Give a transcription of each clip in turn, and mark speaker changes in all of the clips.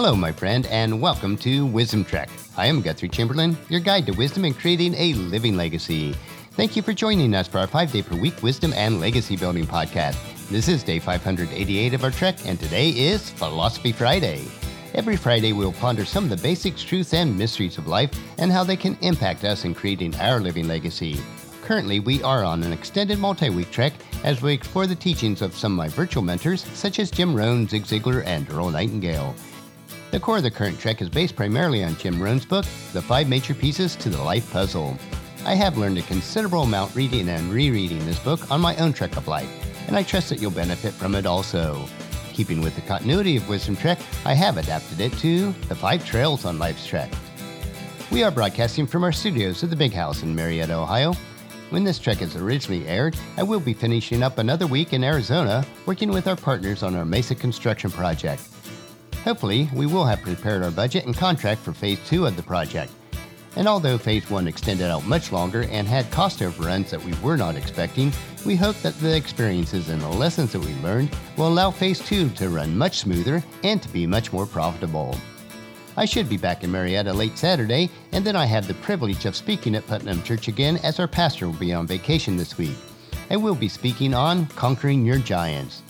Speaker 1: Hello, my friend, and welcome to Wisdom Trek. I am Guthrie Chamberlain, your guide to wisdom and creating a living legacy. Thank you for joining us for our five day per week wisdom and legacy building podcast. This is day 588 of our trek, and today is Philosophy Friday. Every Friday, we'll ponder some of the basics, truths, and mysteries of life and how they can impact us in creating our living legacy. Currently, we are on an extended multi week trek as we explore the teachings of some of my virtual mentors, such as Jim Rohn, Zig Ziglar, and Earl Nightingale. The core of the current trek is based primarily on Jim Rohn's book, The Five Major Pieces to the Life Puzzle. I have learned a considerable amount reading and rereading this book on my own trek of life, and I trust that you'll benefit from it also. Keeping with the continuity of Wisdom Trek, I have adapted it to The Five Trails on Life's Trek. We are broadcasting from our studios at the Big House in Marietta, Ohio. When this trek is originally aired, I will be finishing up another week in Arizona working with our partners on our Mesa construction project. Hopefully, we will have prepared our budget and contract for Phase 2 of the project. And although Phase 1 extended out much longer and had cost overruns that we were not expecting, we hope that the experiences and the lessons that we learned will allow Phase 2 to run much smoother and to be much more profitable. I should be back in Marietta late Saturday, and then I have the privilege of speaking at Putnam Church again as our pastor will be on vacation this week. I will be speaking on Conquering Your Giants.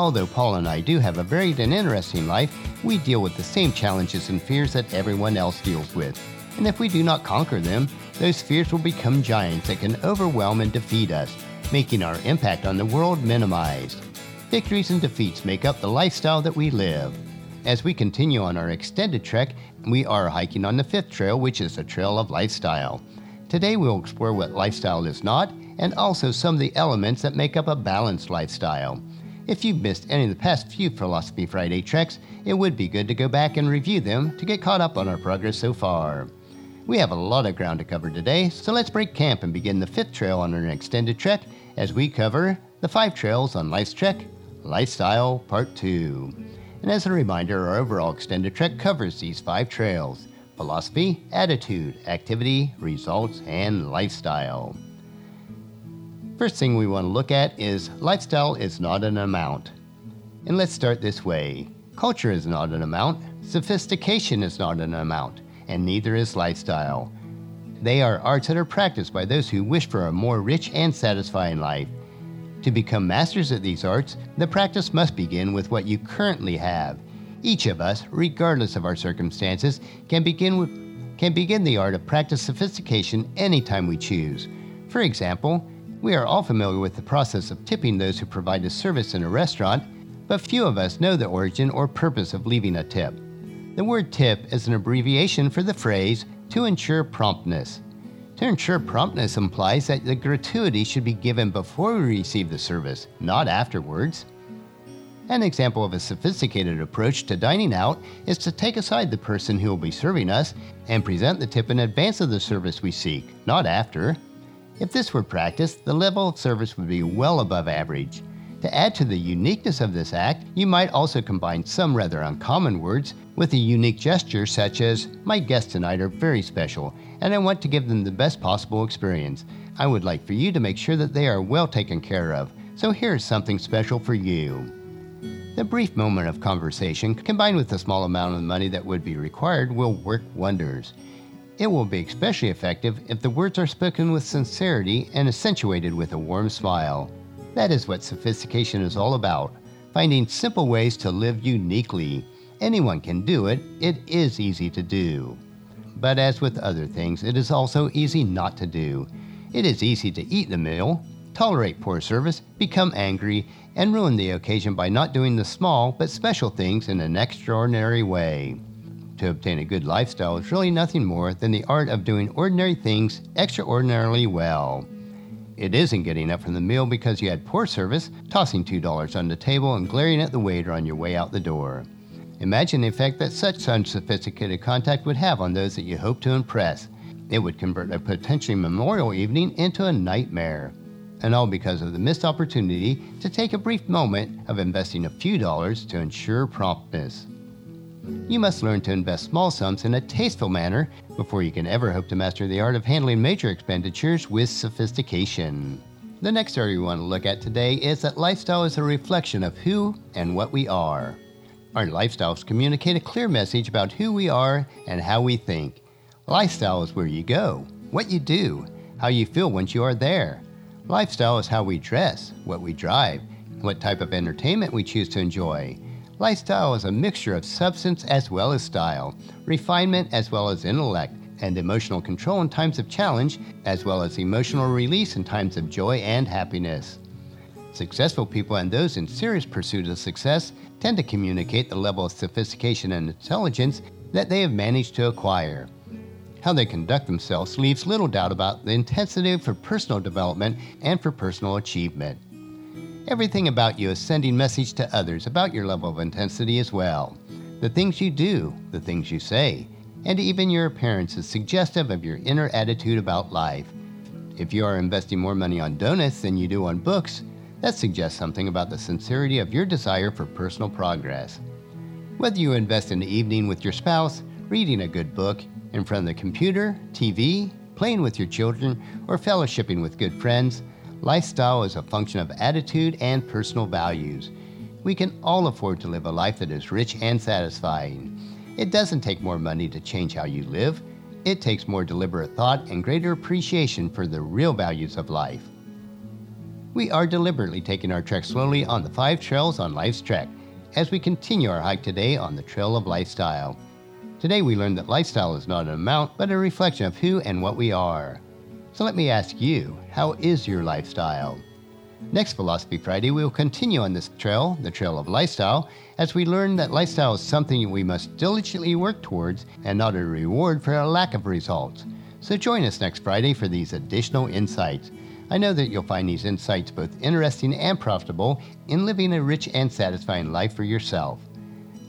Speaker 1: Although Paul and I do have a varied and interesting life, we deal with the same challenges and fears that everyone else deals with. And if we do not conquer them, those fears will become giants that can overwhelm and defeat us, making our impact on the world minimized. Victories and defeats make up the lifestyle that we live. As we continue on our extended trek, we are hiking on the fifth trail, which is the Trail of Lifestyle. Today we'll explore what lifestyle is not and also some of the elements that make up a balanced lifestyle. If you've missed any of the past few Philosophy Friday treks, it would be good to go back and review them to get caught up on our progress so far. We have a lot of ground to cover today, so let's break camp and begin the fifth trail on our extended trek as we cover the five trails on Life's Trek, Lifestyle Part 2. And as a reminder, our overall extended trek covers these five trails philosophy, attitude, activity, results, and lifestyle. First thing we want to look at is lifestyle is not an amount. And let's start this way culture is not an amount, sophistication is not an amount, and neither is lifestyle. They are arts that are practiced by those who wish for a more rich and satisfying life. To become masters at these arts, the practice must begin with what you currently have. Each of us, regardless of our circumstances, can begin with, can begin the art of practice sophistication anytime we choose. For example, we are all familiar with the process of tipping those who provide a service in a restaurant, but few of us know the origin or purpose of leaving a tip. The word tip is an abbreviation for the phrase to ensure promptness. To ensure promptness implies that the gratuity should be given before we receive the service, not afterwards. An example of a sophisticated approach to dining out is to take aside the person who will be serving us and present the tip in advance of the service we seek, not after. If this were practiced, the level of service would be well above average. To add to the uniqueness of this act, you might also combine some rather uncommon words with a unique gesture such as, My guests tonight are very special, and I want to give them the best possible experience. I would like for you to make sure that they are well taken care of, so here's something special for you. The brief moment of conversation, combined with the small amount of money that would be required, will work wonders. It will be especially effective if the words are spoken with sincerity and accentuated with a warm smile. That is what sophistication is all about finding simple ways to live uniquely. Anyone can do it, it is easy to do. But as with other things, it is also easy not to do. It is easy to eat the meal, tolerate poor service, become angry, and ruin the occasion by not doing the small but special things in an extraordinary way. To obtain a good lifestyle is really nothing more than the art of doing ordinary things extraordinarily well. It isn't getting up from the meal because you had poor service, tossing $2 on the table, and glaring at the waiter on your way out the door. Imagine the effect that such unsophisticated contact would have on those that you hope to impress. It would convert a potentially memorial evening into a nightmare. And all because of the missed opportunity to take a brief moment of investing a few dollars to ensure promptness. You must learn to invest small sums in a tasteful manner before you can ever hope to master the art of handling major expenditures with sophistication. The next area we want to look at today is that lifestyle is a reflection of who and what we are. Our lifestyles communicate a clear message about who we are and how we think. Lifestyle is where you go, what you do, how you feel once you are there. Lifestyle is how we dress, what we drive, what type of entertainment we choose to enjoy. Lifestyle is a mixture of substance as well as style, refinement as well as intellect, and emotional control in times of challenge, as well as emotional release in times of joy and happiness. Successful people and those in serious pursuit of success tend to communicate the level of sophistication and intelligence that they have managed to acquire. How they conduct themselves leaves little doubt about the intensity for personal development and for personal achievement. Everything about you is sending message to others about your level of intensity as well. The things you do, the things you say, and even your appearance is suggestive of your inner attitude about life. If you are investing more money on donuts than you do on books, that suggests something about the sincerity of your desire for personal progress. Whether you invest in the evening with your spouse, reading a good book, in front of the computer, TV, playing with your children, or fellowshipping with good friends, lifestyle is a function of attitude and personal values. We can all afford to live a life that is rich and satisfying. It doesn't take more money to change how you live. It takes more deliberate thought and greater appreciation for the real values of life. We are deliberately taking our trek slowly on the five trails on life's trek as we continue our hike today on the Trail of Lifestyle. Today we learned that lifestyle is not an amount, but a reflection of who and what we are. So let me ask you, how is your lifestyle? Next Philosophy Friday, we will continue on this trail, the trail of lifestyle, as we learn that lifestyle is something we must diligently work towards and not a reward for a lack of results. So join us next Friday for these additional insights. I know that you'll find these insights both interesting and profitable in living a rich and satisfying life for yourself.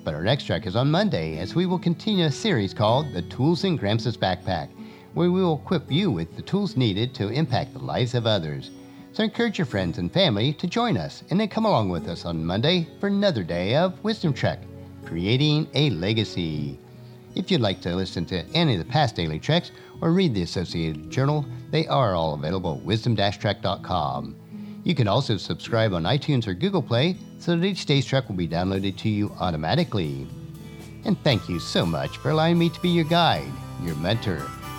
Speaker 1: But our next track is on Monday as we will continue a series called The Tools in Gramps' Backpack, where we will equip you with the tools needed to impact the lives of others. So encourage your friends and family to join us and then come along with us on Monday for another day of Wisdom Trek, creating a legacy. If you'd like to listen to any of the past daily treks or read the associated journal, they are all available at wisdom-trek.com. You can also subscribe on iTunes or Google Play so that each day's trek will be downloaded to you automatically. And thank you so much for allowing me to be your guide, your mentor,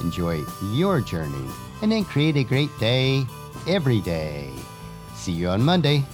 Speaker 1: enjoy your journey, and then create a great day every day. See you on Monday.